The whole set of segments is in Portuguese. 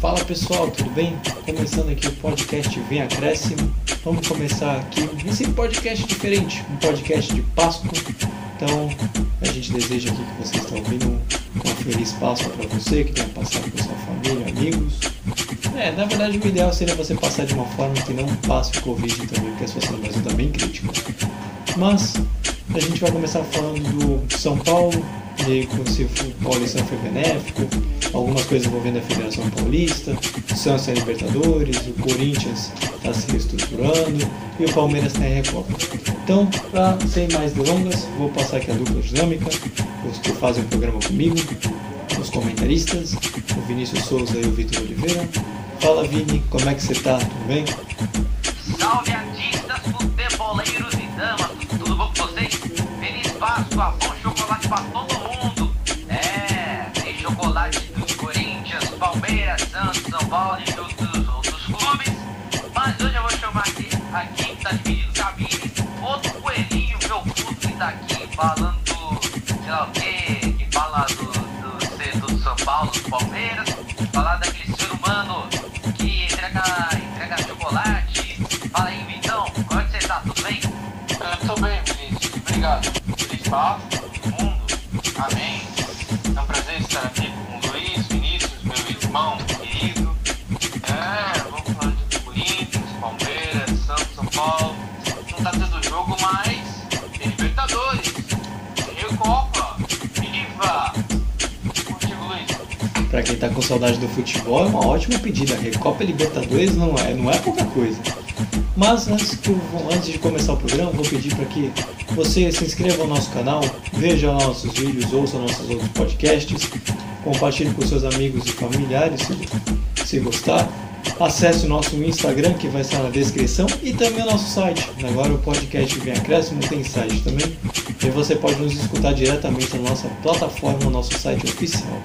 Fala pessoal, tudo bem? Começando aqui o podcast Vem Acréscimo. Vamos começar aqui esse podcast diferente, um podcast de Páscoa. Então a gente deseja aqui que vocês estão ouvindo uma feliz Páscoa para você, que tenha passado com sua família, amigos. É, na verdade o ideal seria você passar de uma forma que não passe o Covid também, porque a situação no Brasil está bem crítica. Mas a gente vai começar falando do São Paulo, e se o Paulistão foi benéfico, algumas coisas envolvendo a Federação Paulista, o Santos é Libertadores, o Corinthians está se reestruturando e o Palmeiras está em Recopa. Então, para sem mais delongas, vou passar aqui a dupla dinâmica, os que fazem o programa comigo, os comentaristas, o Vinícius Souza e o Vitor Oliveira. Fala Vini, como é que você está? Tudo bem? Salve artistas, futeboleiros e damas, tudo bom com vocês? Feliz Páscoa, Todo mundo. Amém. É um prazer estar aqui com o Luiz, Vinícius, meu irmão querido. É, vamos falar de Corinthians, Palmeiras, Santos, São Paulo. Não tá tendo jogo, mas tem Libertadores. Tem Copa. Viva! Contigo, Luiz. Para quem está com saudade do futebol, é uma ótima pedida. Recopa Libertadores não é, não é pouca coisa. Mas antes, que antes de começar o programa, vou pedir para que você se inscreva no nosso canal, veja nossos vídeos, ouça nossos outros podcasts, compartilhe com seus amigos e familiares se, se gostar. Acesse o nosso Instagram que vai estar na descrição e também o nosso site. Agora o podcast Vem Acréscimo tem site também e você pode nos escutar diretamente na nossa plataforma, no nosso site oficial.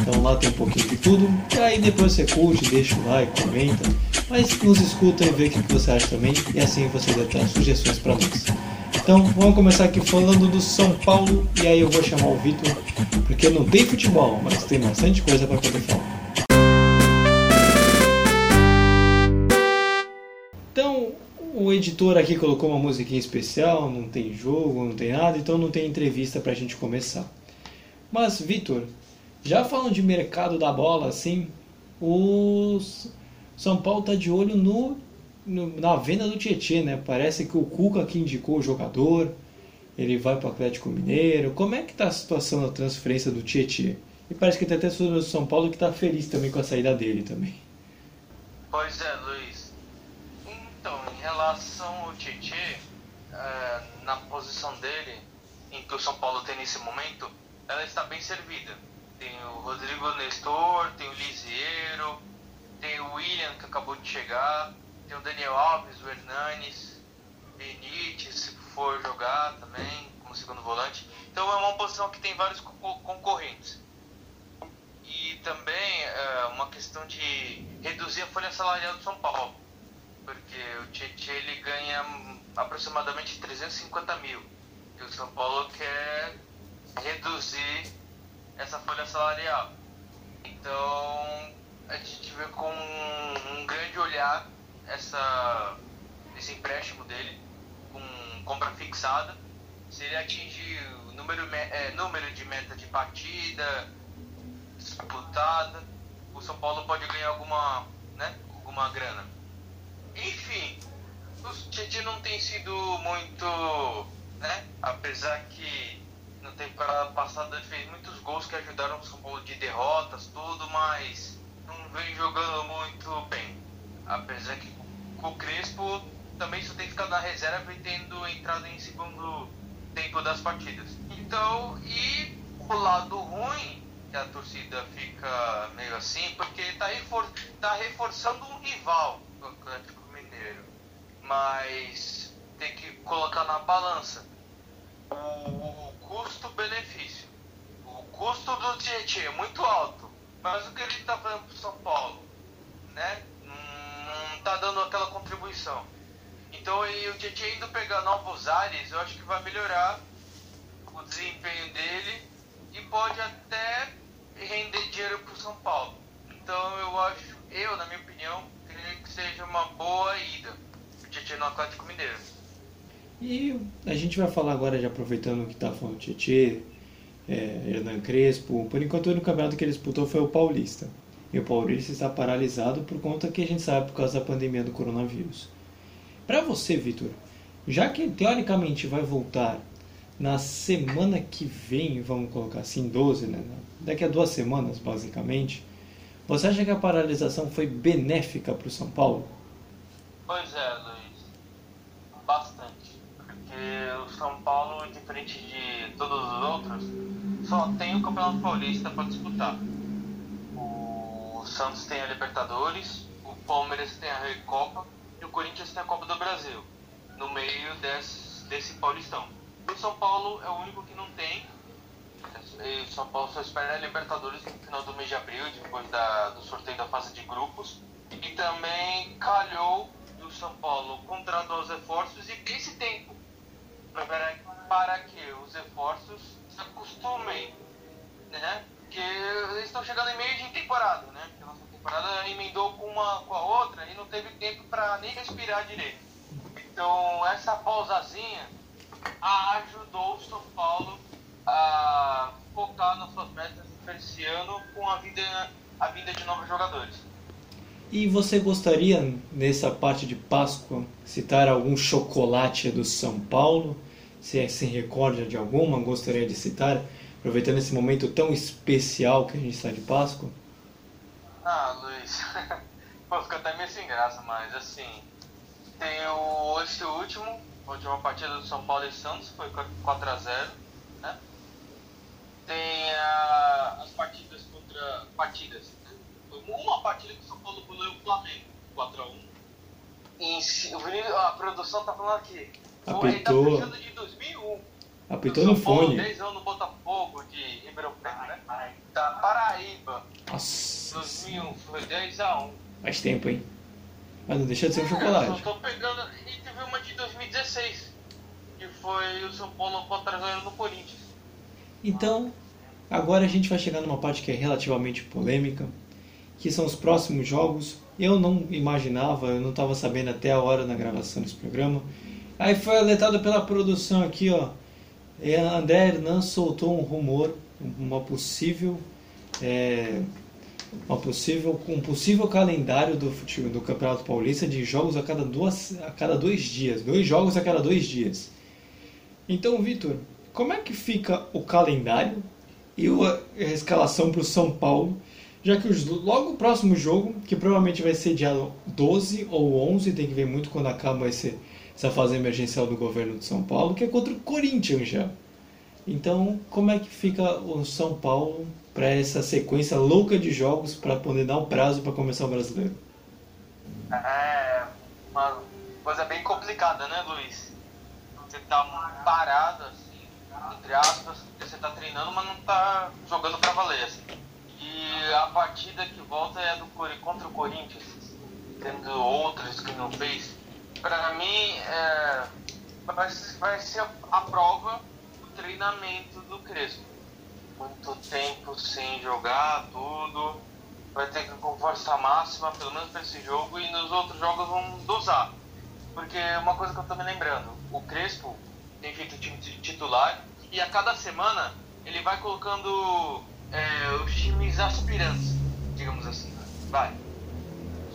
Então lá tem um pouquinho de tudo. E aí depois você curte, deixa o like, comenta. Mas nos escuta e vê o que você acha também. E assim você vai ter sugestões para nós. Então vamos começar aqui falando do São Paulo. E aí eu vou chamar o Vitor. Porque não tem futebol, mas tem bastante coisa para poder falar. Então o editor aqui colocou uma musiquinha especial. Não tem jogo, não tem nada. Então não tem entrevista para a gente começar. Mas Vitor, já falando de mercado da bola, assim, o São Paulo tá de olho no, no- na venda do Tietê, né? Parece que o Cuca que indicou o jogador, ele vai para o Atlético Mineiro. Como é que tá a situação da transferência do Tietê? E parece que tem até do São Paulo que tá feliz também com a saída dele também. Pois é, Luiz. Então, em relação ao Tietê, eh, na posição dele, em que o São Paulo tem nesse momento, ela está bem servida. Tem o Rodrigo Nestor, tem o Lisiero, tem o William que acabou de chegar, tem o Daniel Alves, o Hernanes, Benítez, se for jogar também, como segundo volante. Então é uma posição que tem vários co- concorrentes e também é, uma questão de reduzir a folha salarial do São Paulo, porque o Tietchan ele ganha aproximadamente 350 mil e o São Paulo quer reduzir essa folha salarial. Então a gente vê com um, grande olhar essa, esse empréstimo dele com compra fixada. Se ele atingir o número, me- é, número de meta de partida, disputada, o São Paulo pode ganhar alguma, né, alguma grana. Enfim, o Tietchan não tem sido muito, né, apesar que na temporada passada ele fez muitos gols que ajudaram o São Paulo de derrotas, tudo, mas não vem jogando muito bem. Apesar que com o Crespo também só tem ficado na reserva e tendo entrado em segundo tempo das partidas. Então, e o lado ruim que a torcida fica meio assim, porque tá, refor tá reforçando um rival do Atlético Mineiro. Mas tem que colocar na balança o custo-benefício. O custo do Tietchan é muito alto, mas o que ele tá fazendo pro São Paulo, né? Não tá dando aquela contribuição. Então e o Tietchan indo pegar novos ares, eu acho que vai melhorar o desempenho dele e pode até render dinheiro pro São Paulo. Então eu acho eu, na minha opinião, creio que seja uma boa ida. O Tietchan no Atlético Mineiro. E a gente vai falar agora, já aproveitando que está falando Tietchan, é, Hernan Crespo. Por enquanto, o único campeonato que ele disputou foi o Paulista. E o Paulista está paralisado por conta que a gente sabe por causa da pandemia do coronavírus. Para você, Vitor, já que teoricamente vai voltar na semana que vem, vamos colocar assim, 12, né? Daqui a duas semanas, basicamente. Você acha que a paralisação foi benéfica para o São Paulo? Pois é, Luiz. O São Paulo, diferente de todos os outros, só tem o Campeonato Paulista para disputar. O Santos tem a Libertadores, o Palmeiras tem a Recopa e o Corinthians tem a Copa do Brasil, no meio desse, desse Paulistão. O São Paulo é o único que não tem. E o São Paulo só espera a Libertadores no final do mês de abril, depois da, do sorteio da fase de grupos. E também calhou do São Paulo contratou os reforços e esse tempo para, para que os reforços se acostumem, né? Porque eles estão chegando em meio de temporada, né? Porque a nossa temporada emendou com uma com a outra e não teve tempo para nem respirar direito. Então essa pausazinha ajudou o São Paulo a focar nas suas metas esse ano com a vinda, a vinda de novos jogadores. E você gostaria, nessa parte de Páscoa, citar algum chocolate do São Paulo? Se é, se recorda de alguma, gostaria de citar, aproveitando esse momento tão especial que a gente está de Páscoa? Ah, Luiz, Pô, fica até meio sem graça, mas assim, tem o, esse último, a última partida do São Paulo e Santos, foi 4x0, né? Tem a, as partidas contra. Partidas. Né? Uma partida que o São Paulo goleou o Flamengo, 4x1. E a produção tá falando aqui. Foi, ele tá de 2001. Apitou no fone. 10 anos no Botafogo de Ribeirão Preto, né? Da Paraíba. Nossa. 2001, foi 10x1. Faz tempo, hein? Mas não deixa de ser um chocolate. Eu tô pegando. E teve uma de 2016, que foi o São Paulo 4x0 no Corinthians. Então, agora a gente vai chegar numa parte que é relativamente polêmica, que são os próximos jogos. Eu não imaginava, eu não estava sabendo até a hora na gravação desse programa. Aí foi alertado pela produção aqui, ó. A André Hernan soltou um rumor, uma possível, é, uma possível, um possível calendário do do Campeonato Paulista de jogos a cada, duas, a cada dois dias, dois jogos a cada dois dias. Então, Vitor, como é que fica o calendário e a escalação para o São Paulo, já que os, logo o próximo jogo, que provavelmente vai ser dia 12 ou 11, tem que ver muito quando acaba esse, essa fase emergencial do governo de São Paulo, que é contra o Corinthians já. Então, como é que fica o São Paulo para essa sequência louca de jogos para poder dar um prazo para começar o brasileiro? É uma coisa bem complicada, né, Luiz? Você tá parado assim, entre aspas, você tá treinando, mas não tá jogando para valer assim. E a partida que volta é do contra o Corinthians, tendo outras que não fez. Para mim, é, vai, vai ser a prova do treinamento do Crespo muito tempo sem jogar tudo. Vai ter que com força máxima, pelo menos para esse jogo, e nos outros jogos vão dosar. Porque uma coisa que eu tô me lembrando, o Crespo tem feito o time titular e a cada semana ele vai colocando é, os times aspirantes, digamos assim. Vai.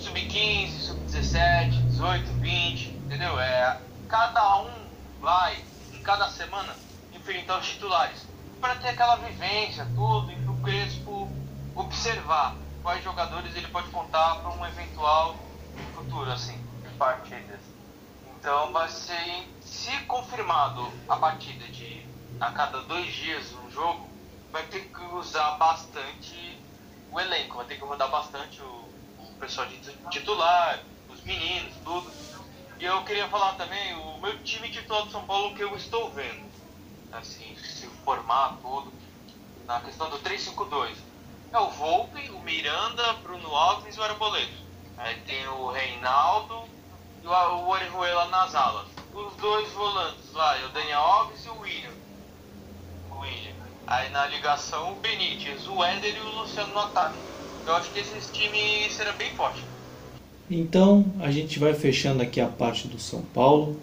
Sub-15, sub-17, 18, 20, entendeu? É, cada um vai, em cada semana, enfrentar os titulares para ter aquela vivência, tudo, e para o Crespo observar quais jogadores ele pode contar para um eventual futuro, assim, partidas. Então vai ser, se confirmado a partida de a cada dois dias um jogo, vai ter que usar bastante o elenco, vai ter que rodar bastante o pessoal de titular, os meninos, tudo. E eu queria falar também, o meu time titular do São Paulo que eu estou vendo assim, se formar tudo, na questão do 352. É o Volpe, o Miranda, Bruno Alves e o Arboleda. Aí tem o Reinaldo e o Orejuela nas alas. Os dois volantes lá, o Daniel Alves e o William. O William. Aí na ligação o Benítez, o Éder e o Luciano no ataque. Eu acho que esse time será bem forte. Então a gente vai fechando aqui a parte do São Paulo.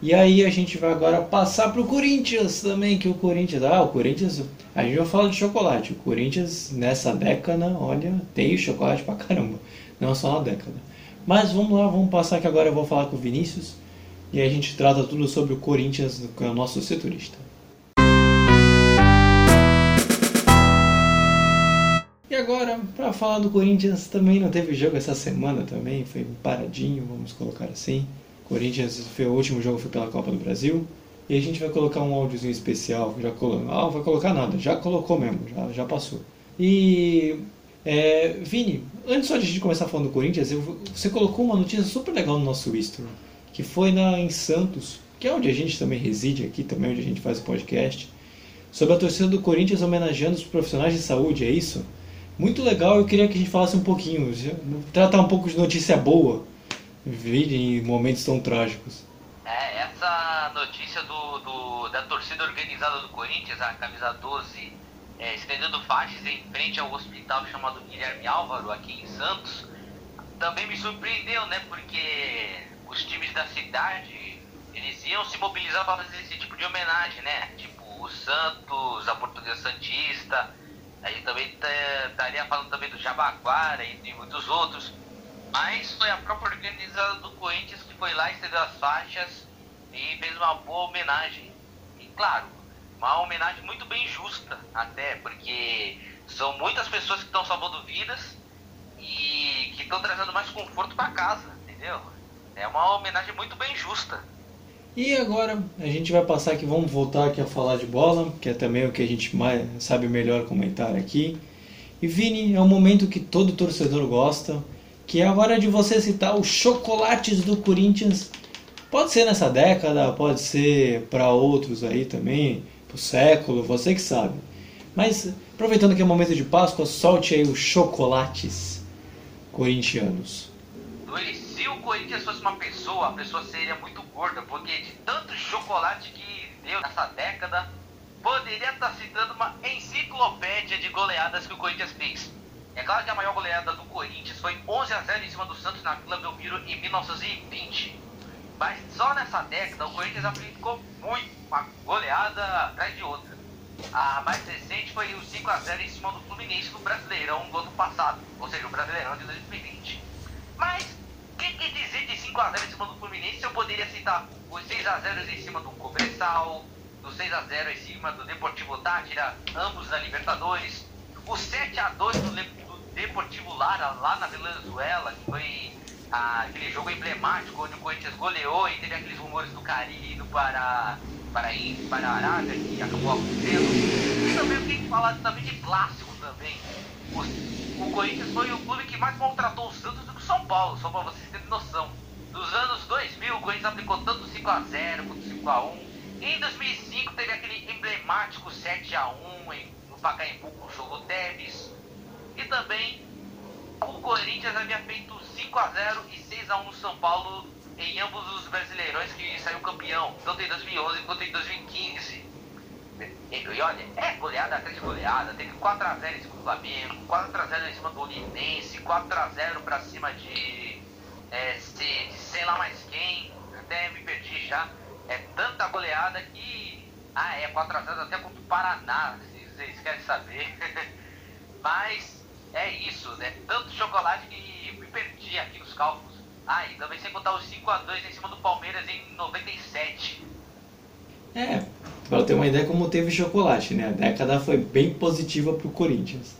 E aí a gente vai agora passar pro Corinthians também, que o Corinthians, ah, o Corinthians, a gente vai falar de chocolate. O Corinthians nessa década, olha, tem chocolate pra caramba, não só na década. Mas vamos lá, vamos passar que agora eu vou falar com o Vinícius e a gente trata tudo sobre o Corinthians, que é o nosso setorista. E agora, para falar do Corinthians, também não teve jogo essa semana também, foi paradinho, vamos colocar assim. Corinthians foi o último jogo foi pela Copa do Brasil. E a gente vai colocar um áudiozinho especial, já colocou. Ah, vai colocar nada, já colocou mesmo, já, já passou. E é, Vini, antes só de a gente começar falando do Corinthians, eu, você colocou uma notícia super legal no nosso History, que foi na, em Santos, que é onde a gente também reside aqui, também onde a gente faz o podcast, sobre a torcida do Corinthians homenageando os profissionais de saúde, é isso? Muito legal, eu queria que a gente falasse um pouquinho, tratar um pouco de notícia boa, em momentos tão trágicos. É, essa notícia do, do, da torcida organizada do Corinthians, a camisa 12, é, estendendo faixas em frente ao hospital chamado Guilherme Álvaro, aqui em Santos, também me surpreendeu, né? Porque os times da cidade, eles iam se mobilizar para fazer esse tipo de homenagem, né? Tipo, o Santos, a Portuguesa Santista, a gente também estaria falando também do Jabaquara, entre muitos outros. Mas foi a própria organizada do Corinthians que foi lá, estendeu as faixas e fez uma boa homenagem. E claro, uma homenagem muito bem justa até, porque são muitas pessoas que estão salvando vidas e que estão trazendo mais conforto para casa, entendeu? É uma homenagem muito bem justa. E agora a gente vai passar aqui, vamos voltar aqui a falar de bola, que é também o que a gente mais sabe melhor comentar aqui. E Vini, é um momento que todo torcedor gosta, que é a hora de você citar os chocolates do Corinthians. Pode ser nessa década, pode ser para outros aí também, pro século, você que sabe. Mas aproveitando que é momento de Páscoa, solte aí os chocolates corintianos. Luiz, se o Corinthians fosse uma pessoa, a pessoa seria muito gorda, porque de tanto chocolate que deu nessa década, poderia estar citando uma enciclopédia de goleadas que o Corinthians fez. É claro que a maior goleada do Corinthians foi 11 a 0 em cima do Santos na Vila Belmiro em 1920. Mas só nessa década o Corinthians aplicou muito uma goleada atrás de outra. A mais recente foi o 5 a 0 em cima do Fluminense no Brasileirão do ano passado, ou seja, o Brasileirão de 2020. Mas que, que dizer de 5 a 0 em cima do Fluminense se eu poderia citar os 6 a 0 em cima do Cobressal, do 6 a 0 em cima do Deportivo Tátira, ambos da Libertadores, o 7 a 2 do, do Deportivo Lara lá na Venezuela, que foi ah, aquele jogo emblemático onde o Corinthians goleou e teve aqueles rumores do Caribe indo para para para a Arábia que acabou acontecendo. E também tenho que falar também de clássico também. O, o Corinthians foi o clube que mais maltratou o Santos São Paulo, só para vocês terem noção. Nos anos 2000, o Corinthians aplicou tanto 5x0 quanto 5x1. Em 2005, teve aquele emblemático 7x1 no Pacaembu com o jogo Tevez. E também o Corinthians havia feito 5x0 e 6x1 no São Paulo em ambos os brasileirões que saiu campeão, tanto em 2011 quanto em 2015. E, olha, é goleada atrás de goleada, teve 4x0 em cima do Flamengo, 4x0 em cima do Olinense, 4x0 pra cima de, é, de, de sei lá mais quem, até me perdi já. É tanta goleada que. Ah, é 4x0 até contra o Paraná, se vocês querem saber. Mas é isso, né? Tanto chocolate que me perdi aqui nos cálculos. Ah, e também sem contar os 5x2 em cima do Palmeiras em 97. É, para ter uma ideia como teve chocolate, né? A década foi bem positiva para o Corinthians.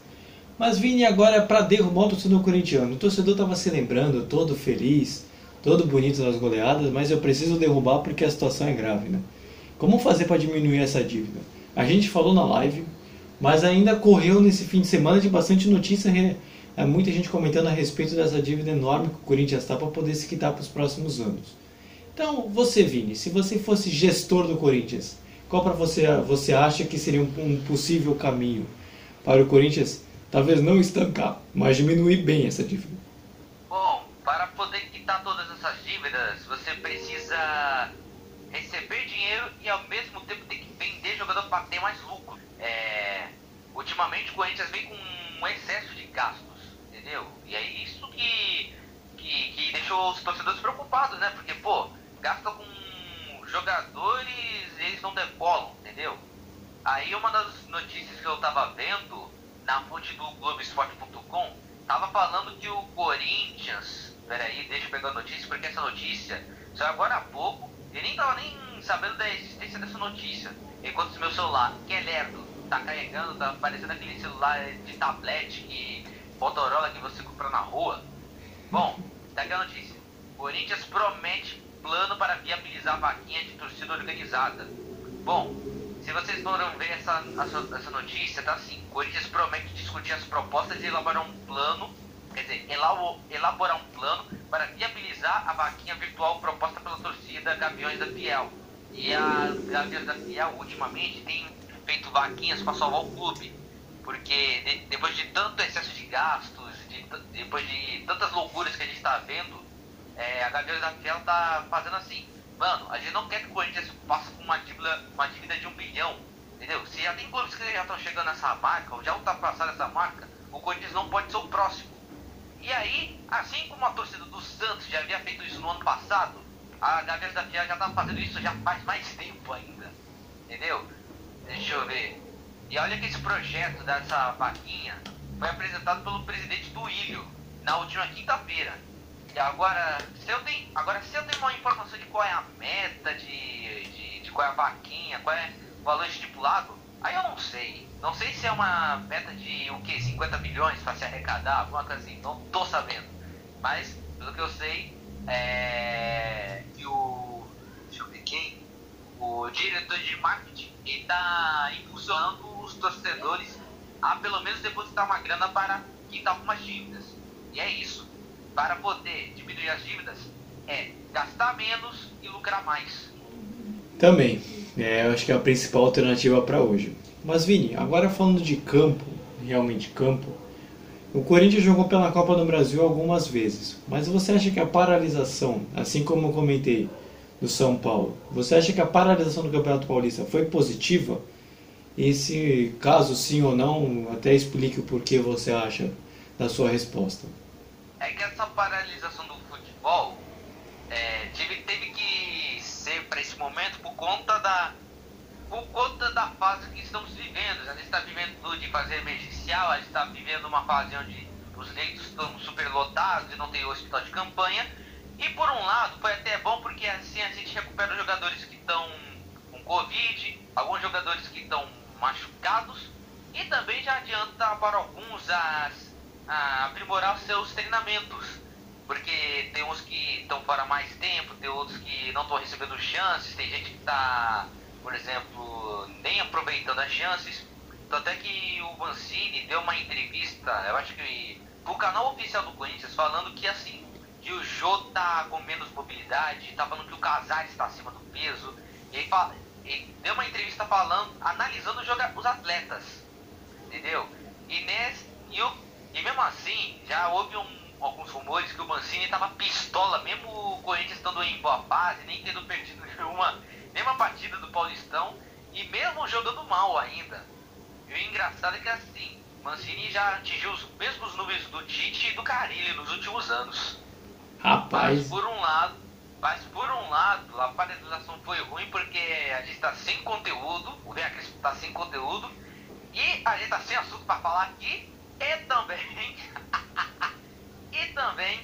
Mas Vini agora para derrubar o torcedor corintiano. O torcedor estava se lembrando, todo feliz, todo bonito nas goleadas, mas eu preciso derrubar porque a situação é grave, né? Como fazer para diminuir essa dívida? A gente falou na live, mas ainda correu nesse fim de semana de bastante notícia, é muita gente comentando a respeito dessa dívida enorme que o Corinthians está para poder se quitar para os próximos anos. Então, você, Vini, se você fosse gestor do Corinthians, qual para você você acha que seria um, um possível caminho para o Corinthians talvez não estancar, mas diminuir bem essa dívida? Bom, para poder quitar todas essas dívidas, você precisa receber dinheiro e ao mesmo tempo ter que vender jogador para ter mais lucro. É, ultimamente o Corinthians vem com um excesso de gastos entendeu? E é isso que, que, que deixou os torcedores preocupados, né? Porque, pô, gasta com jogadores eles não decolam, entendeu? Aí uma das notícias que eu tava vendo na fonte do Globoesporte.com tava falando que o Corinthians. Peraí, deixa eu pegar a notícia, porque essa notícia saiu agora há pouco. Eu nem tava nem sabendo da existência dessa notícia. Enquanto o meu celular, que é lerdo, tá carregando, tá parecendo aquele celular de tablete que Motorola que você compra na rua. Bom, tá aqui a notícia. Corinthians promete plano para viabilizar a vaquinha de torcida organizada. Bom, se vocês foram ver essa, essa, notícia, tá assim, Corinthians promete discutir as propostas e elaborar um plano, quer dizer, elaborar um plano para viabilizar a vaquinha virtual proposta pela torcida Gaviões da Fiel. E a Gaviões da Fiel, ultimamente, tem feito vaquinhas para salvar o clube. Porque de, depois de tanto excesso de gastos, de, depois de tantas loucuras que a gente está vendo, é, a Gaviões da Fiel tá fazendo assim. Mano, a gente não quer que o Corinthians passe com uma dívida, uma dívida de um bilhão. Entendeu? Se já tem clubes que já estão chegando nessa marca, ou já ultrapassaram essa marca, o Corinthians não pode ser o próximo. E aí, assim como a torcida do Santos já havia feito isso no ano passado, a Gaviões da Fiel já tá fazendo isso já faz mais tempo ainda. Entendeu? Deixa eu ver. E olha que esse projeto dessa vaquinha foi apresentado pelo presidente do Ilho na última quinta-feira. Agora, se eu tenho, agora, se eu tenho uma informação de qual é a meta, de, de, de qual é a vaquinha, qual é o valor estipulado, aí eu não sei. Não sei se é uma meta de o que? 50 milhões para se arrecadar, alguma coisa assim. Não tô sabendo. Mas, pelo que eu sei, é. que o. Deixa eu ver quem? O diretor de marketing está impulsionando os torcedores a pelo menos depositar uma grana para quitar algumas dívidas. E é isso para poder diminuir as dívidas é gastar menos e lucrar mais. Também. É, eu acho que é a principal alternativa para hoje. Mas Vini, agora falando de campo, realmente campo, o Corinthians jogou pela Copa do Brasil algumas vezes, mas você acha que a paralisação, assim como eu comentei do São Paulo, você acha que a paralisação do Campeonato Paulista foi positiva? E se caso sim ou não, até explique o porquê você acha da sua resposta é que essa paralisação do futebol é, teve, teve que ser para esse momento por conta da por conta da fase que estamos vivendo. A gente está vivendo de fase emergencial, a gente está vivendo uma fase onde os leitos estão superlotados e não tem hospital de campanha. E por um lado foi até bom porque assim a gente recupera os jogadores que estão com Covid, alguns jogadores que estão machucados e também já adianta para alguns as a aprimorar os seus treinamentos. Porque tem uns que estão fora mais tempo, tem outros que não estão recebendo chances, tem gente que está, por exemplo, nem aproveitando as chances. Tanto é que o Mancini deu uma entrevista, eu acho que pro canal oficial do Corinthians, falando que assim, que o Jô tá com menos mobilidade, tá falando que o Casares está acima do peso. Ele, fala, ele deu uma entrevista falando, analisando os atletas, entendeu? E nesse, e o e mesmo assim, já houve um, alguns rumores que o Mancini estava pistola, mesmo o Corinthians estando em boa fase, nem tendo perdido nenhuma, nenhuma partida do Paulistão, e mesmo jogando mal ainda. E o engraçado é que assim, Mancini já atingiu os mesmos números do Tite e do Carilli nos últimos anos. Rapaz. Mas por um lado, mas por um lado, a paralisação foi ruim porque a gente está sem conteúdo, o Vem está sem conteúdo, e a gente está sem assunto para falar aqui, e também, e também,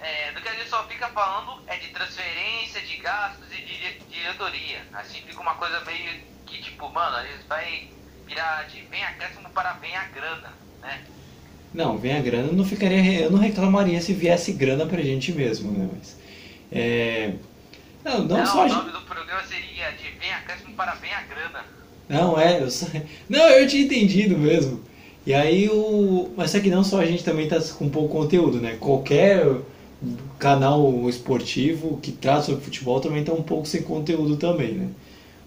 é, do que a gente só fica falando é de transferência, de gastos e de diretoria. Assim fica uma coisa meio que tipo, mano, a gente vai virar de vem acréscimo para vem a grana, né? Não, vem a grana, eu não ficaria, eu não reclamaria se viesse grana pra gente mesmo, né? Mas, é... Não, não, não só o nome do programa seria de vem acréscimo para vem a grana. Não, é, eu só... Não, eu tinha entendido mesmo. E aí o. Mas é que não só a gente também está com pouco conteúdo, né? Qualquer canal esportivo que trata sobre futebol também está um pouco sem conteúdo também, né?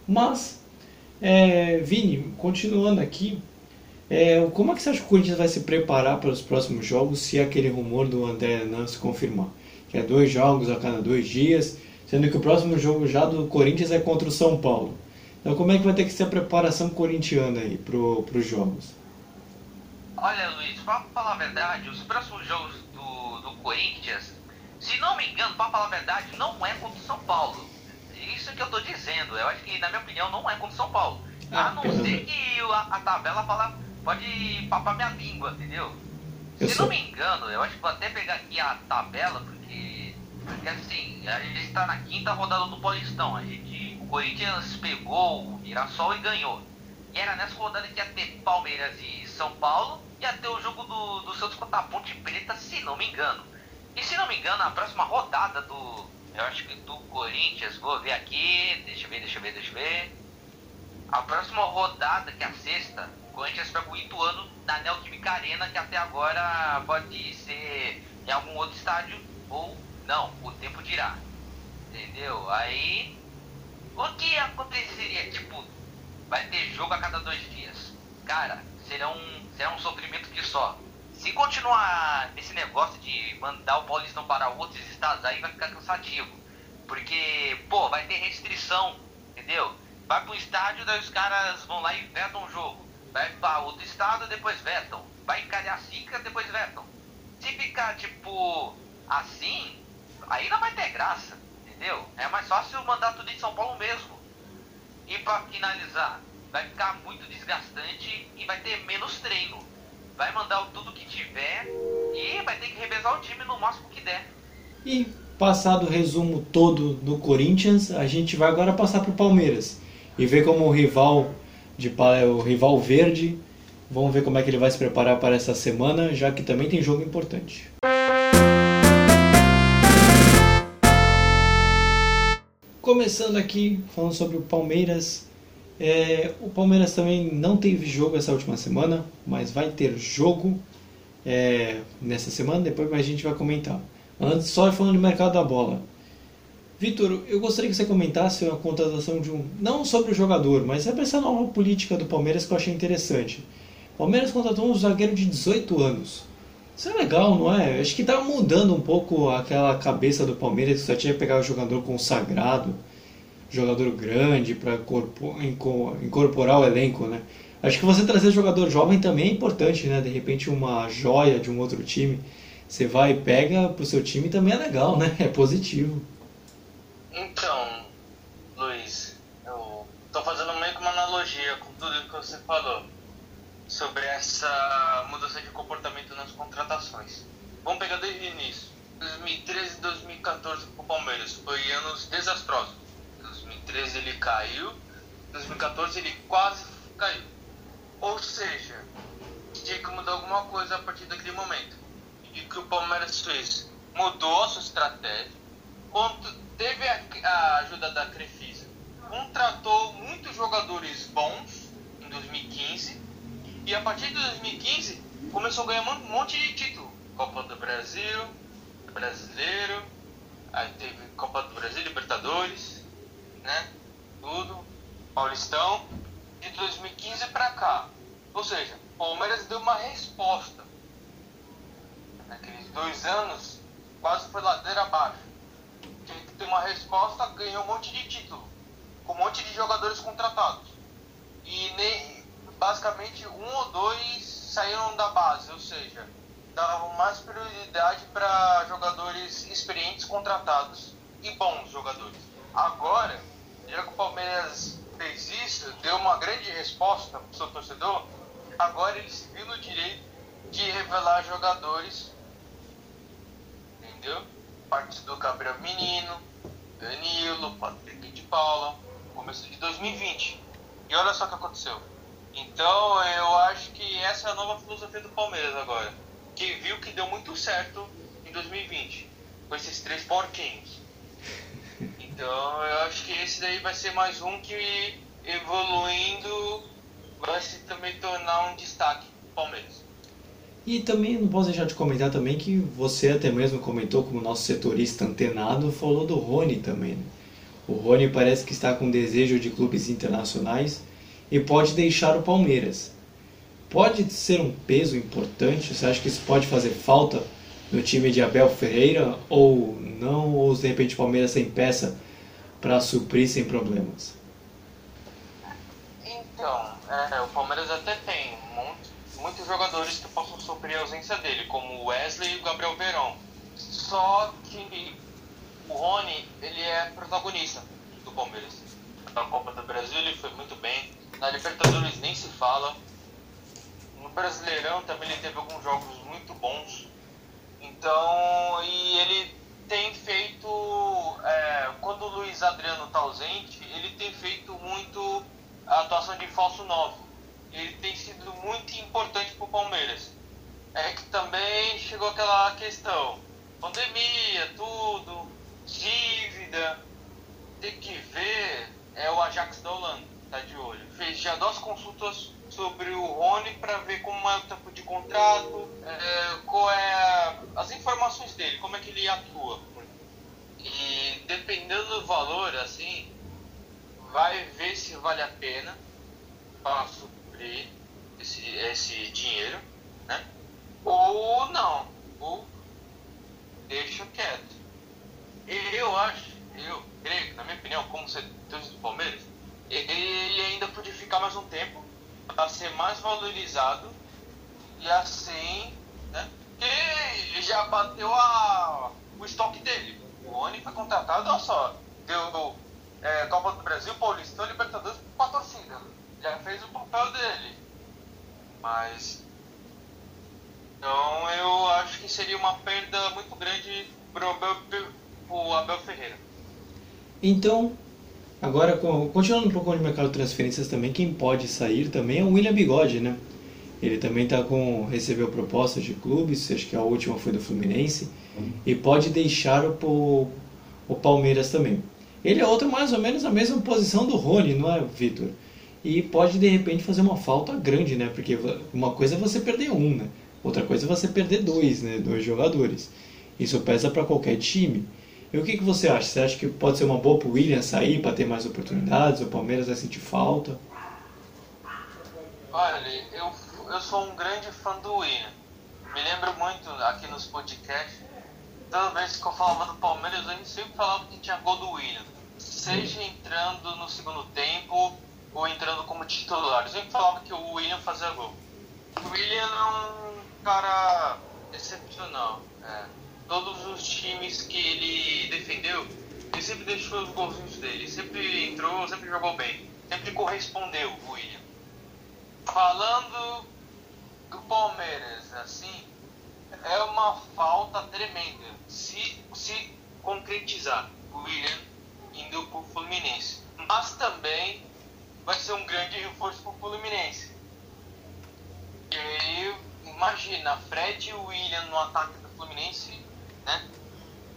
Mas, é, Vini, continuando aqui, é, como é que você acha que o Corinthians vai se preparar para os próximos jogos se aquele rumor do André não se confirmar? Que é dois jogos a cada dois dias, sendo que o próximo jogo já do Corinthians é contra o São Paulo. Então como é que vai ter que ser a preparação corintiana aí para os jogos? Olha, Luiz, pra falar a verdade, os próximos jogos do, do Corinthians, se não me engano, pra falar a verdade, não é contra o São Paulo. Isso que eu tô dizendo. Eu acho que, na minha opinião, não é contra o São Paulo. Ah, a não ser que a, a tabela fala, pode papar minha língua, entendeu? Eu Se sou- não me engano, eu acho que vou até pegar aqui a tabela, porque, porque assim, a gente está na quinta rodada do Paulistão. A gente, o Corinthians pegou o Mirassol e ganhou. E era nessa rodada que ia ter Palmeiras e São Paulo, ia ter o jogo do, do Santos contra a Ponte Preta, se não me engano. E se não me engano, a próxima rodada do. Eu acho que do Corinthians, vou ver aqui, deixa eu ver, deixa eu ver, deixa eu ver. A próxima rodada, que é a sexta, o Corinthians pega o Ituano na Neoquímica Arena, que até agora pode ser em algum outro estádio ou não, o tempo dirá. Entendeu? Aí, o que aconteceria? Tipo, vai ter jogo a cada dois dias. Cara, será um, será um sofrimento que só. Se continuar esse negócio de mandar o Paulistão para outros estados, aí vai ficar cansativo. Porque, pô, vai ter restrição, entendeu? Vai pro estádio, daí os caras vão lá e vetam o jogo. Vai pra outro estado, depois vetam. Vai em Cariacica, depois vetam. Se ficar, tipo, assim, aí não vai ter graça, entendeu? É mais fácil mandar tudo em São Paulo mesmo. E pra finalizar, vai ficar muito desgastante e vai ter menos treino. Vai mandar tudo que tiver e vai ter que revezar o time no máximo que der. E passado o resumo todo do Corinthians, a gente vai agora passar para o Palmeiras e ver como o rival de o rival verde, vamos ver como é que ele vai se preparar para essa semana, já que também tem jogo importante. Começando aqui falando sobre o Palmeiras, é, o Palmeiras também não teve jogo essa última semana, mas vai ter jogo é, nessa semana, depois a gente vai comentar. Antes, só falando de mercado da bola. Vitor, eu gostaria que você comentasse a contratação de um. Não sobre o jogador, mas sobre essa nova política do Palmeiras que eu achei interessante. O Palmeiras contratou um zagueiro de 18 anos. Isso é legal, não é? Acho que tá mudando um pouco aquela cabeça do Palmeiras que só tinha que pegar o jogador consagrado, jogador grande para incorporar o elenco, né? Acho que você trazer jogador jovem também é importante, né? De repente uma joia de um outro time, você vai e pega pro seu time também é legal, né? É positivo. Então, Luiz, eu tô fazendo meio que uma analogia com tudo que você falou sobre essa mudança de comportamento nas contratações. Vamos pegar desde o início. 2013 e 2014 pro Palmeiras foi anos desastrosos. 2013 ele caiu, 2014 ele quase caiu. Ou seja, tinha que mudar alguma coisa a partir daquele momento. E que o Palmeiras fez? Mudou a sua estratégia, teve a ajuda da Crefisa, contratou muitos jogadores bons em 2015 e a partir de 2015 começou a ganhar um monte de título. Copa do Brasil, Brasileiro, aí teve Copa do Brasil, Libertadores, né? Tudo, Paulistão, de 2015 pra cá. Ou seja, o Palmeiras deu uma resposta. Naqueles dois anos, quase foi ladeira abaixo. Tinha que ter uma resposta, ganhou um monte de título, com um monte de jogadores contratados. E nem, basicamente um ou dois saíram da base, ou seja, davam mais prioridade para jogadores experientes contratados e bons jogadores. Agora, já que o Palmeiras fez isso, deu uma grande resposta para o seu torcedor, agora ele se viu no direito de revelar jogadores, entendeu? Parte do Gabriel Menino, Danilo, Patrick de Paula, começo de 2020. E olha só o que aconteceu. Então eu acho que essa é a nova filosofia do Palmeiras agora. Que viu que deu muito certo em 2020. Com esses três porquinhos. Então eu acho que esse daí vai ser mais um que evoluindo vai se também tornar um destaque Palmeiras. E também não posso deixar de comentar também que você até mesmo comentou como nosso setorista antenado, falou do Rony também. Né? O Rony parece que está com desejo de clubes internacionais e pode deixar o Palmeiras. Pode ser um peso importante? Você acha que isso pode fazer falta no time de Abel Ferreira ou não? Ou de repente o Palmeiras tem peça para suprir sem problemas? Então, é, o Palmeiras até tem muitos, muitos jogadores que o suprir a ausência dele, como o Wesley e o Gabriel Verão. Só que o Rony, ele é protagonista do Palmeiras. Na Copa do Brasil ele foi muito bem, na Libertadores nem se fala. No Brasileirão também ele teve alguns jogos muito bons. Então, e ele tem feito, é, quando o Luiz Adriano está ausente, ele tem feito muito a atuação de falso 9. Ele tem sido muito importante para o Palmeiras. É que também chegou aquela questão, pandemia, tudo, dívida, tem que ver, é o Ajax da Holanda, tá de olho. Fez já duas consultas sobre o Rony para ver como é o tempo de contrato, é, qual é as informações dele, como é que ele atua. E dependendo do valor, assim, vai ver se vale a pena para suprir esse, esse dinheiro, né? Ou não, ou deixa quieto. Eu acho, eu creio, na minha opinião, como setor do Palmeiras, ele ainda podia ficar mais um tempo para ser mais valorizado e assim, né? Que já bateu a, o estoque dele. O Oni foi contratado, olha só, deu é, Copa do Brasil, Paulistão, Libertadores com a torcida. Já fez o papel dele. Mas. Então eu acho que seria uma perda muito grande Abel, pro Abel Ferreira. Então, Agora, continuando um pouco no mercado de transferências também, quem pode sair também é o William Bigode, né? Ele também tá com recebeu propostas de clubes, acho que a última foi do Fluminense, e pode deixar o, o Palmeiras também. Ele é outro mais ou menos a mesma posição do Rony, não é, Vitor? E pode de repente fazer uma falta grande, né? Porque uma coisa é você perder um, né? Outra coisa é você perder dois, né? Dois jogadores. Isso pesa para qualquer time. E o que, que você acha? Você acha que pode ser uma boa para o William sair para ter mais oportunidades? O Palmeiras vai sentir falta? Olha, eu, eu sou um grande fã do William. Me lembro muito aqui nos podcasts, toda vez que eu falava do Palmeiras, a gente sempre falava que tinha gol do William. Seja entrando no segundo tempo ou entrando como titular. Eu sempre falava que o William fazia gol. O William é um cara excepcional. É todos os times que ele defendeu, ele sempre deixou os golzinhos dele, sempre entrou, sempre jogou bem, sempre correspondeu o William. Falando do Palmeiras, assim, é uma falta tremenda se, se concretizar o William indo pro Fluminense. Mas também vai ser um grande reforço pro Fluminense. E imagina, Fred e William no ataque do Fluminense né?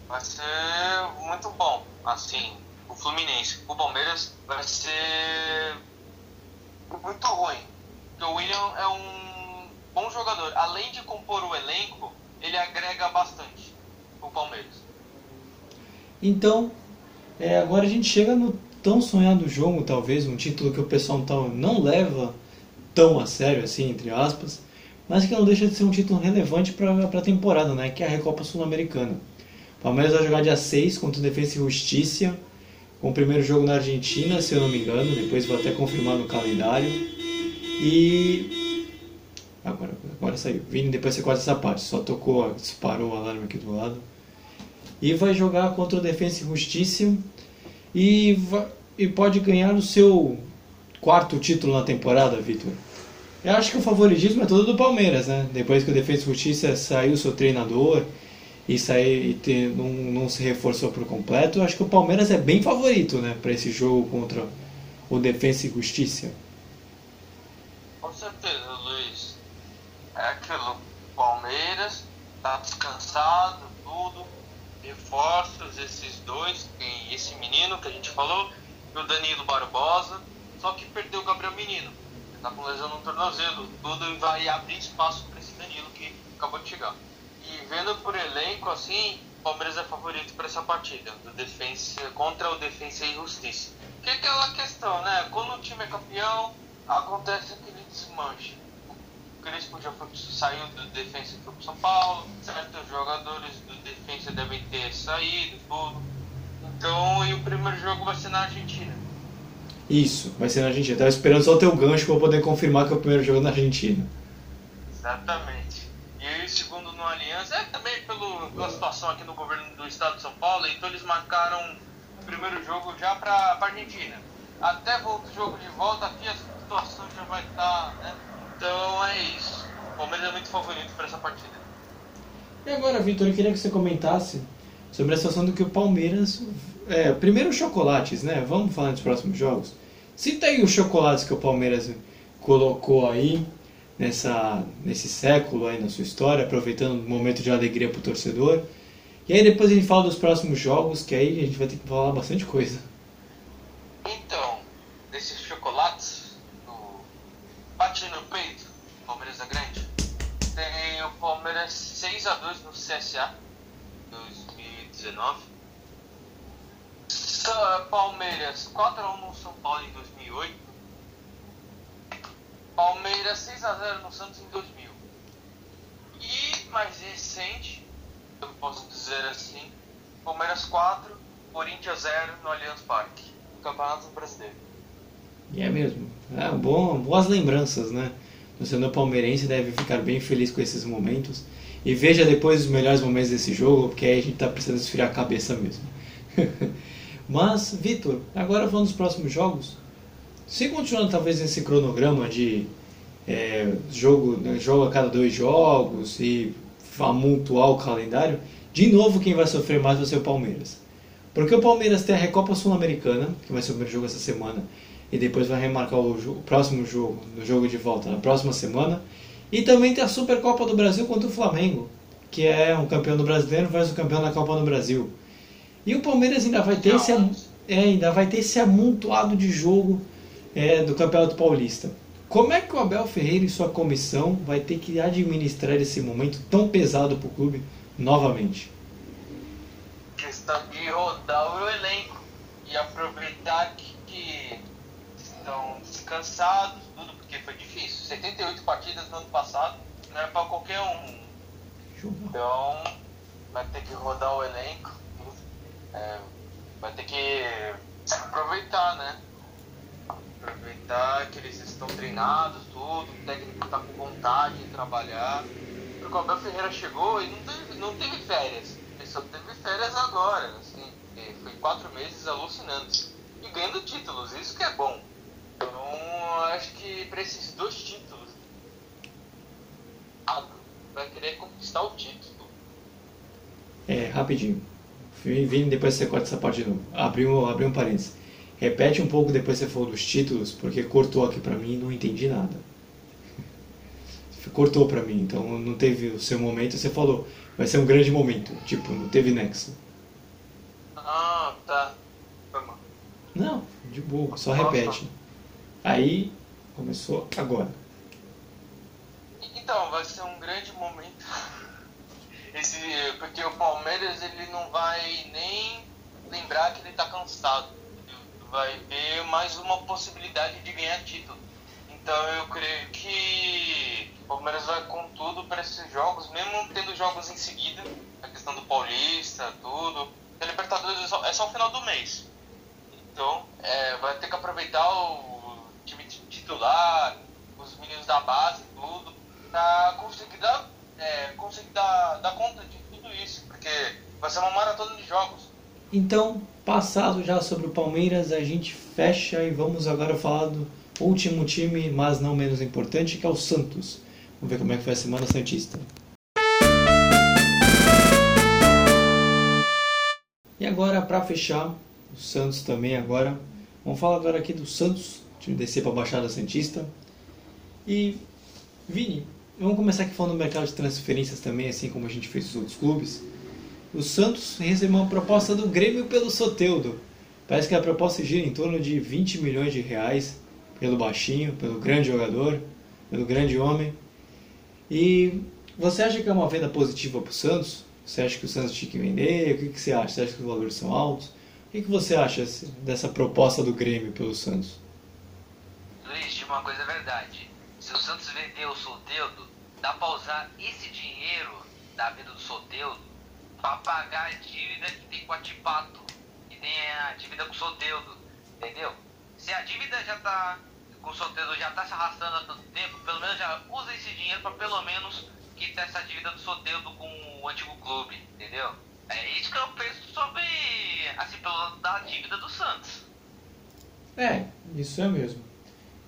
Vai ser muito bom, assim, o Fluminense. O Palmeiras vai ser muito ruim. Porque o William é um bom jogador. Além de compor o elenco, ele agrega bastante o Palmeiras. Então, é, agora a gente chega no tão sonhado jogo, talvez, um título que o pessoal não leva tão a sério assim, entre aspas, mas que não deixa de ser um título relevante para a temporada, né? que é a Recopa Sul-Americana. O Palmeiras vai jogar dia 6 contra o Defensa e Justiça, com o primeiro jogo na Argentina, se eu não me engano, depois vou até confirmar no calendário. E. Agora, agora saiu. Vini, depois você corta essa parte, só tocou, disparou o alarme aqui do lado. E vai jogar contra o Defensa e Justiça e, e pode ganhar o seu quarto título na temporada, Vitor. Eu acho que o favoritismo é todo do Palmeiras, né? Depois que o Defesa e Justiça saiu seu treinador e, saiu, e te, não, não se reforçou por completo, eu acho que o Palmeiras é bem favorito, né? Para esse jogo contra o Defesa e Justiça. Com certeza, Luiz. É aquilo. Palmeiras tá descansado, tudo. Reforços, esses dois, tem esse menino que a gente falou, e o Danilo Barbosa, só que perdeu o Gabriel Menino tá com lesão no tornozelo, tudo vai abrir espaço para esse Danilo que acabou de chegar. E vendo por elenco assim, o Palmeiras é favorito para essa partida, do defensa contra o Defensa e Justiça. Que é aquela questão, né? Quando o time é campeão, acontece aquele desmanche. O Crespo já foi, saiu do Defensa e foi pro São Paulo, certos jogadores do Defensa devem ter saído, tudo. Então, e o primeiro jogo vai ser na Argentina. Isso, vai ser na Argentina. Eu tava esperando só o teu gancho para poder confirmar que é o primeiro jogo na Argentina. Exatamente. E o segundo no Aliança é também pelo, pela situação aqui no governo do estado de São Paulo, então eles marcaram o primeiro jogo já para a Argentina. Até o jogo de volta aqui a situação já vai estar, tá, né? Então é isso. O Palmeiras é muito favorito para essa partida. E agora, Vitor, eu queria que você comentasse sobre a situação do que o Palmeiras é, primeiro chocolates, né? Vamos falar dos próximos jogos. Cita aí os chocolates que o Palmeiras colocou aí nessa, nesse século aí na sua história, aproveitando um momento de alegria para o torcedor. E aí depois a gente fala dos próximos jogos, que aí a gente vai ter que falar bastante coisa. Então, desses chocolates, no... bate no peito, Palmeiras é grande. Tem o Palmeiras 6x2 no CSA 2019. Palmeiras 4x1 no São Paulo em 2008. Palmeiras 6x0 no Santos em 2000. E mais recente, eu posso dizer assim, Palmeiras 4, Corinthians 0 no Allianz Parque. Campeonato Brasileiro. E é mesmo. É, bom, boas lembranças, né? O torcedor palmeirense deve ficar bem feliz com esses momentos. E veja depois os melhores momentos desse jogo, porque aí a gente tá precisando esfriar a cabeça mesmo. Mas, Vitor, agora falando dos próximos jogos, se continuando talvez nesse cronograma de é, jogo, né, jogo a cada dois jogos e amontoar o calendário, de novo quem vai sofrer mais vai ser o Palmeiras. Porque o Palmeiras tem a Recopa Sul-Americana, que vai ser o primeiro jogo essa semana, e depois vai remarcar o, o, próximo jogo, no jogo de volta, na próxima semana. E também tem a Supercopa do Brasil contra o Flamengo, que é um campeão do brasileiro versus o campeão da Copa do Brasil. E o Palmeiras ainda vai ter, esse, é, ainda vai ter esse amontoado de jogo é, do Campeonato Paulista. Como é que o Abel Ferreira e sua comissão vai ter que administrar esse momento tão pesado para o clube novamente? Questão de rodar o elenco e aproveitar que, que estão descansados, tudo, porque foi difícil. 78 partidas no ano passado não é para qualquer um. Então vai ter que rodar o elenco, é, vai ter que aproveitar, né? Aproveitar que eles estão treinados, tudo, o técnico está com vontade de trabalhar. Porque o Abel Ferreira chegou e não teve, não teve férias. Ele só teve férias agora, assim. Foi quatro meses alucinantes. E ganhando títulos, isso que é bom. Então, acho que para esses dois títulos, vai querer conquistar o título. É, rapidinho. Vini, depois você corta essa parte de novo. Abriu, abriu um parênteses. Repete um pouco depois você falou dos títulos, porque cortou aqui pra mim e não entendi nada. Cortou pra mim, então não teve o seu momento. Você falou, vai ser um grande momento. Tipo, não teve nexo. Ah, tá. Foi mal. Não, de boa, só repete. Aí, começou agora. Então, vai ser um grande momento. Esse, porque o Palmeiras ele não vai nem lembrar que ele está cansado vai ver mais uma possibilidade de ganhar título. Então eu creio que o Palmeiras vai com tudo para esses jogos, mesmo tendo jogos em seguida, a questão do Paulista, tudo. A Libertadores é só, é só o final do mês. Então é, vai ter que aproveitar o time titular, os meninos da base, tudo, para conseguir dar, é, conseguir dar, dar conta de tudo isso, porque vai ser uma maratona de jogos. Então, passado já sobre o Palmeiras, a gente fecha e vamos agora falar do último time, mas não menos importante, que é o Santos. Vamos ver como é que foi a semana Santista. E agora, para fechar, o Santos também agora. Vamos falar agora aqui do Santos, time descer para a Baixada Santista. E, Vini, vamos começar aqui falando do mercado de transferências também, assim como a gente fez os outros clubes o Santos recebeu uma proposta do Grêmio pelo Soteudo. Parece que a proposta gira em torno de 20 milhões de reais pelo baixinho, pelo grande jogador, pelo grande homem. E você acha que é uma venda positiva para o Santos? Você acha que o Santos tinha que vender? O que, que você acha? Você acha que os valores são altos? O que, que você acha dessa proposta do Grêmio pelo Santos? Luiz, de uma coisa é verdade. Se o Santos vender o Soteudo, dá para usar esse dinheiro da venda do Soteudo para pagar a dívida que tem com a Tipato, que tem a dívida com o Soteudo, entendeu? Se a dívida já tá com o Soteudo já tá se arrastando há tanto tempo, pelo menos já usa esse dinheiro para pelo menos quitar essa dívida do Soteudo com o antigo clube, entendeu? É isso que eu penso sobre, assim, pelo lado da dívida do Santos. É, isso é mesmo.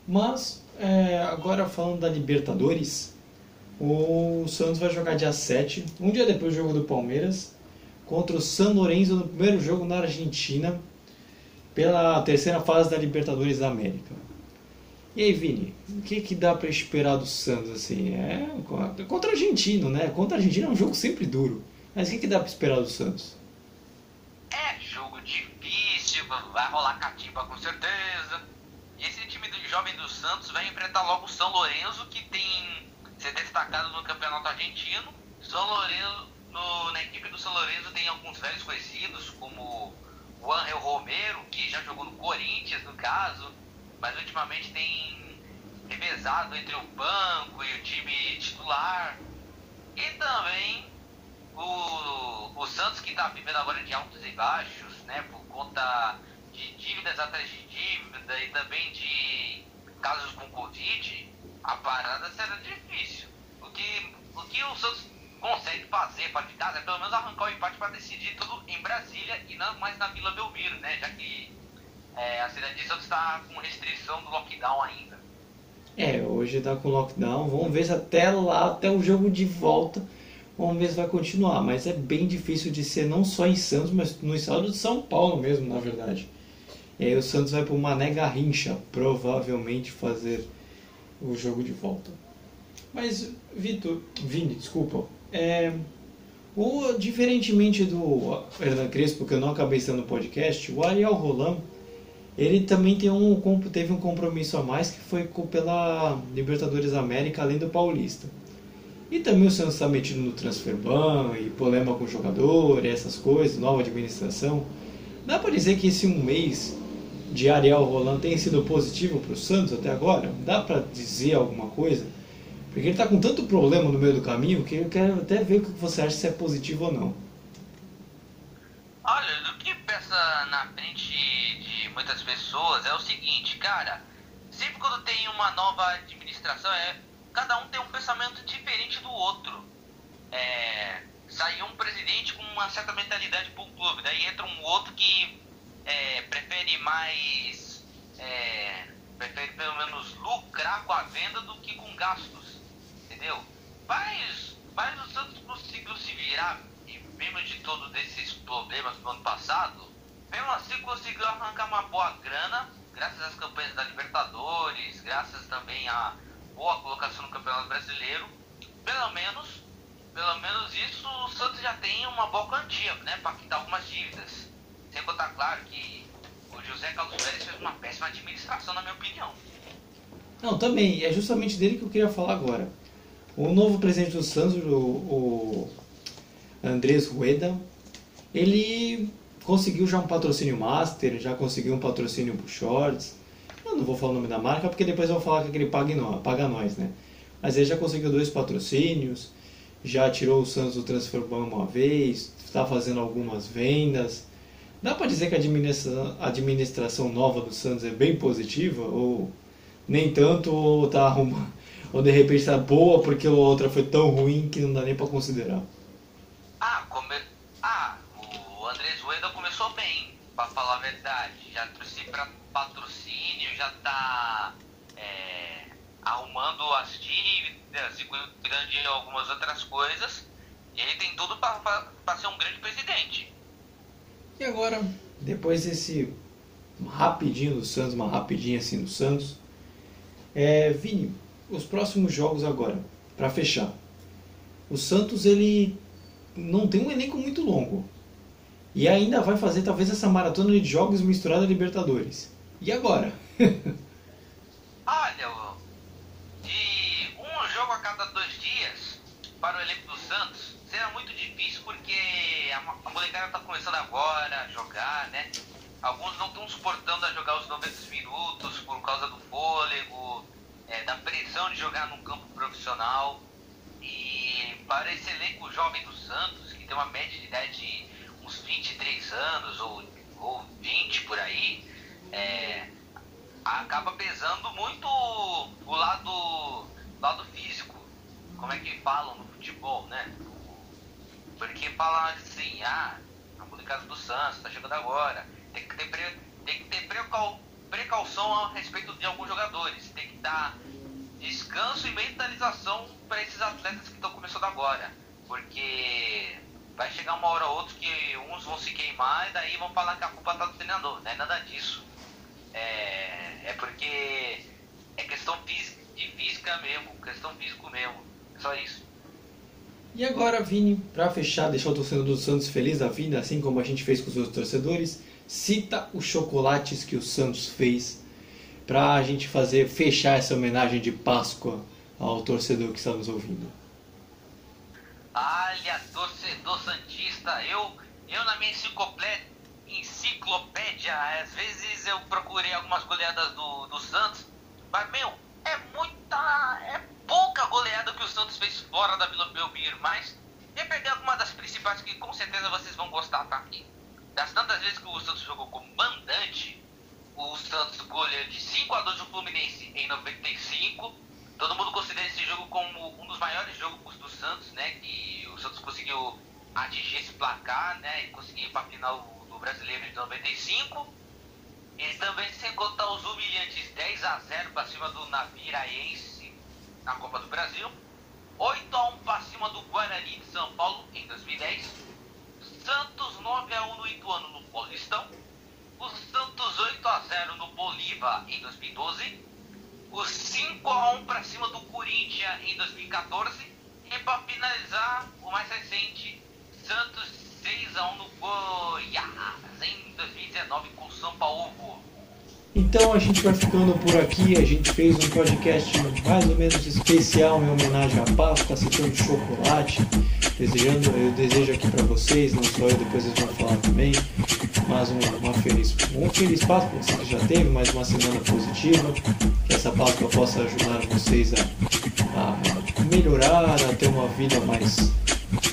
Mas, é, agora falando da Libertadores, o Santos vai jogar dia 7, um dia depois do jogo do Palmeiras, contra o San Lorenzo no primeiro jogo na Argentina, pela terceira fase da Libertadores da América. E aí, Vini, o que, que dá para esperar do Santos assim? É contra o argentino, né? Contra o argentino é um jogo sempre duro. Mas o que, que dá para esperar do Santos? É jogo difícil, vai rolar catimba com certeza. E esse time do jovem do Santos vai enfrentar logo o São Lourenço, que tem se destacado no campeonato argentino. São Lourenço, no, na equipe do São Lourenço tem alguns velhos conhecidos, como o Angel Romero, que já jogou no Corinthians, no caso, mas ultimamente tem revezado entre o banco e o time titular. E também o, o Santos, que está vivendo agora de altos e baixos, né, por conta de dívidas atrás de dívida e também de casos com Covid, a parada será difícil. O que o, que o Santos consegue fazer para ficar é pelo menos arrancar o empate para decidir tudo em Brasília e não mais na Vila Belmiro, né? Já que é, a cidade de Santos está com restrição do lockdown ainda. É, hoje está com lockdown. Vamos ver se até lá, até o jogo de volta, vamos ver se vai continuar. Mas é bem difícil de ser não só em Santos, mas no estado de São Paulo mesmo, na verdade. E aí o Santos vai para o Mané Garrincha, provavelmente fazer o jogo de volta. Mas, Vitor, Vini, desculpa. É, o, diferentemente do Hernan Crespo, que eu não acabei sendo no podcast, o Ariel Roland, ele também tem um, teve um compromisso a mais que foi pela Libertadores América, além do Paulista. E também o Santos está metido no transfer ban e problema com o jogador, essas coisas, nova administração. Dá para dizer que esse um mês de Ariel Roland tem sido positivo para o Santos até agora? Dá para dizer alguma coisa? Porque ele está com tanto problema no meio do caminho que eu quero até ver o que você acha se é positivo ou não. Olha, do que pensa na frente de muitas pessoas é o seguinte, cara, sempre quando tem uma nova administração, é, cada um tem um pensamento diferente do outro. É, saiu um presidente com uma certa mentalidade para o clube, daí entra um outro que é, prefere mais. É, prefere pelo menos lucrar com a venda do que com gastos. Entendeu? Mas, mas o Santos conseguiu se virar e mesmo de todos esses problemas do ano passado, mesmo assim conseguiu arrancar uma boa grana, graças às campanhas da Libertadores, graças também à boa colocação no Campeonato Brasileiro. Pelo menos, pelo menos isso o Santos já tem uma boa quantia, né, para quitar algumas dívidas. Sem contar, claro, que o José Carlos Pérez fez uma péssima administração, na minha opinião. Não, também, é justamente dele que eu queria falar agora. O novo presidente do Santos, o, o Andrés Rueda, ele conseguiu já um patrocínio master, já conseguiu um patrocínio pro shorts. Eu não vou falar o nome da marca porque depois vou falar que ele paga, nós, paga nós, né? Mas ele já conseguiu dois patrocínios, já tirou o Santos do Transfer uma vez, está fazendo algumas vendas. Dá para dizer que a administração, nova do Santos é bem positiva? Ou nem tanto, ou, tá arrumando, ou de repente está boa porque a outra foi tão ruim que não dá nem para considerar? Ah, come... ah, o Andrés Rueda começou bem, para falar a verdade. Já trouxe para patrocínio, já está é, arrumando as dívidas e cuidando algumas outras coisas. E ele tem tudo para ser um grande presidente. E agora, depois desse rapidinho do Santos, uma rapidinha assim do Santos, é, Vini, os próximos jogos agora, para fechar. O Santos ele não tem um elenco muito longo e ainda vai fazer talvez essa maratona de jogos misturada a Libertadores. E agora? Olha, de um jogo a cada dois dias para o elenco do Santos será muito difícil porque a, molecada está começando agora a jogar, né? Alguns não estão suportando a jogar os 90 minutos por causa do fôlego, é, da pressão de jogar num campo profissional. E para esse elenco jovem do Santos, que tem uma média de idade de uns 23 anos ou, ou 20 por aí, é, acaba pesando muito o lado, lado físico. Como é que falam no futebol, né? Porque porque fala assim, ah, a publicada do Santos tá chegando agora, tem que ter, pre, tem que ter precau, precaução a respeito de alguns jogadores, tem que dar descanso e mentalização para esses atletas que estão começando agora, porque vai chegar uma hora ou outra que uns vão se queimar e daí vão falar que a culpa tá do treinador, não é nada disso. É, é porque é questão física, de física mesmo, questão físico mesmo, é só isso. E agora, Vini, para fechar, deixar o torcedor do Santos feliz da vida, assim como a gente fez com os outros torcedores, cita os chocolates que o Santos fez para a gente fazer fechar essa homenagem de Páscoa ao torcedor que está nos ouvindo. Olha, torcedor santista, eu, eu na minha enciclopédia, às vezes eu procurei algumas goleadas do, do Santos, mas meu, é muita, é pouca goleada que o Santos fez fora da Vila Belmiro, mas eu peguei alguma das principais que com certeza vocês vão gostar, tá? aqui. Das tantas vezes que o Santos jogou como mandante, o Santos goleou de 5 a 2 o Fluminense em 95. Todo mundo considera esse jogo como um dos maiores jogos do Santos, né? Que o Santos conseguiu atingir esse placar, né? E conseguir ir para a final do Brasileiro de 95. E também sem contar os humilhantes 10 a 0 para cima do Naviraense na Copa do Brasil. 8 a 1 para cima do Guarani de São Paulo em 2010. Santos 9 a 1 no Ituano no Paulistão o Santos 8 a 0 no Bolívar em 2012, o 5 a 1 para cima do Corinthians em 2014 e para finalizar o mais recente, Santos 6 a 1 no Goiás em 2019 com o São Paulo. Então a gente vai ficando por aqui. A gente fez um podcast mais ou menos especial em homenagem à Páscoa, citando chocolate. Desejando, eu desejo aqui para vocês, não só eu, depois eles vão falar também, mais um, uma feliz, um feliz Páscoa, você que já teve, mais uma semana positiva. Que essa Páscoa possa ajudar vocês a, a melhorar, a ter uma vida mais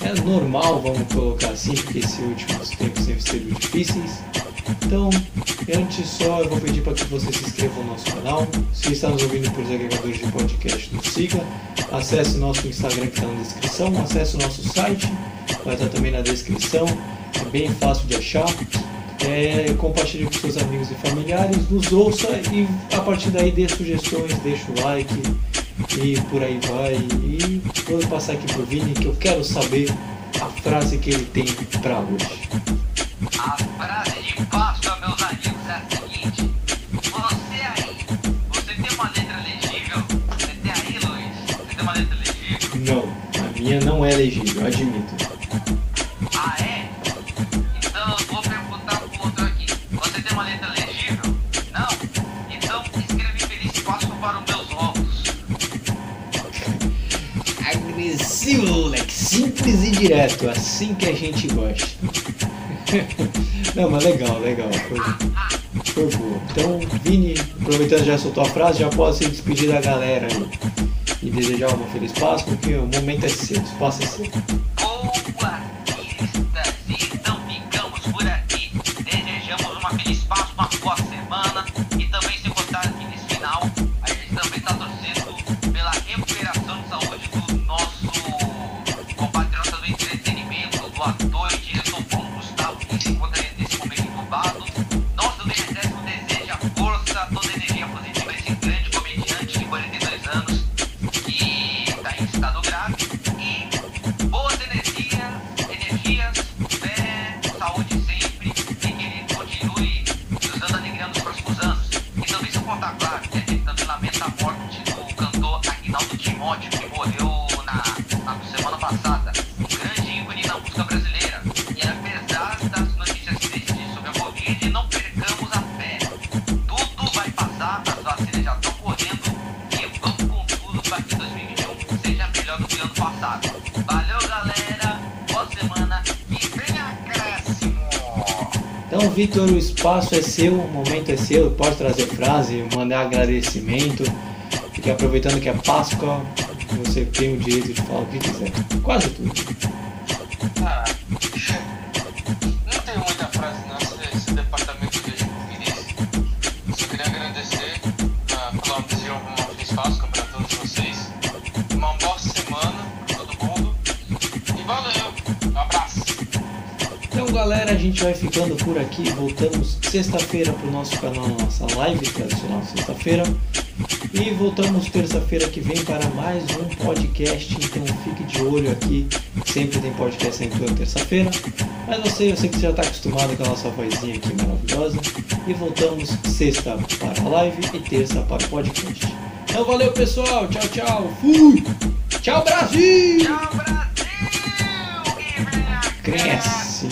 é, normal, vamos colocar assim, porque esses últimos tempos sempre sido difíceis. Então, antes só eu vou pedir para que você se inscreva no nosso canal. Se está nos ouvindo por agregadores de podcast, nos siga. Acesse o nosso Instagram que está na descrição. Acesse o nosso site, vai estar também na descrição. É bem fácil de achar. É, compartilhe com seus amigos e familiares, nos ouça e a partir daí dê sugestões, deixa o like e por aí vai. E vou passar aqui pro Vini que eu quero saber a frase que ele tem para hoje. A frase de Páscoa, meus amigos, é a seguinte. Você aí, você tem uma letra legível? Você tem aí, Luiz? Você tem uma letra legível? Não, a minha não é legível, admito. Ah, é? Então eu vou perguntar pro outro aqui. Você tem uma letra legível? Não? Então escreve Feliz Páscoa para os meus ovos. Agressivo, moleque. Simples e direto, assim que a gente gosta. Não, mas legal, legal. Foi, foi boa. Então, Vini, aproveitando já soltou a frase, já pode se despedir da galera aí. E desejar uma feliz Páscoa, porque o momento é seu, o espaço é seu. Timóteo, que morreu na, na semana passada. Um grande ícone da música brasileira. E apesar das notícias tristes sobre a Covid, não percamos a fé. Tudo vai passar, as vacinas já estão correndo e vamos com tudo para que 2021 seja melhor do que ano passado. Valeu, galera. Boa semana e vem acréscimo. Então, Vitor, o espaço é seu, o momento é seu, pode trazer frase, mandar agradecimento, porque aproveitando que é Páscoa, você tem o direito de falar o que quiser. Quase tudo. Ah, não tenho muita frase não, esse, esse departamento de Vinícius. Só queria agradecer ah, pela desejar uma feliz Páscoa para todos vocês. Uma boa semana para todo mundo. E valeu, um abraço. gente vai ficando por aqui. Voltamos sexta-feira para o nosso canal, nossa live tradicional sexta-feira. E voltamos terça-feira que vem para mais um podcast. Então fique de olho aqui. Sempre tem podcast sempre toda terça-feira. Mas você, eu sei que você já está acostumado com a nossa vozinha aqui maravilhosa. E voltamos sexta para a live e terça para o podcast. Então valeu pessoal, tchau, tchau. Fui! Tchau Brasil! Tchau, Brasil! Cresce!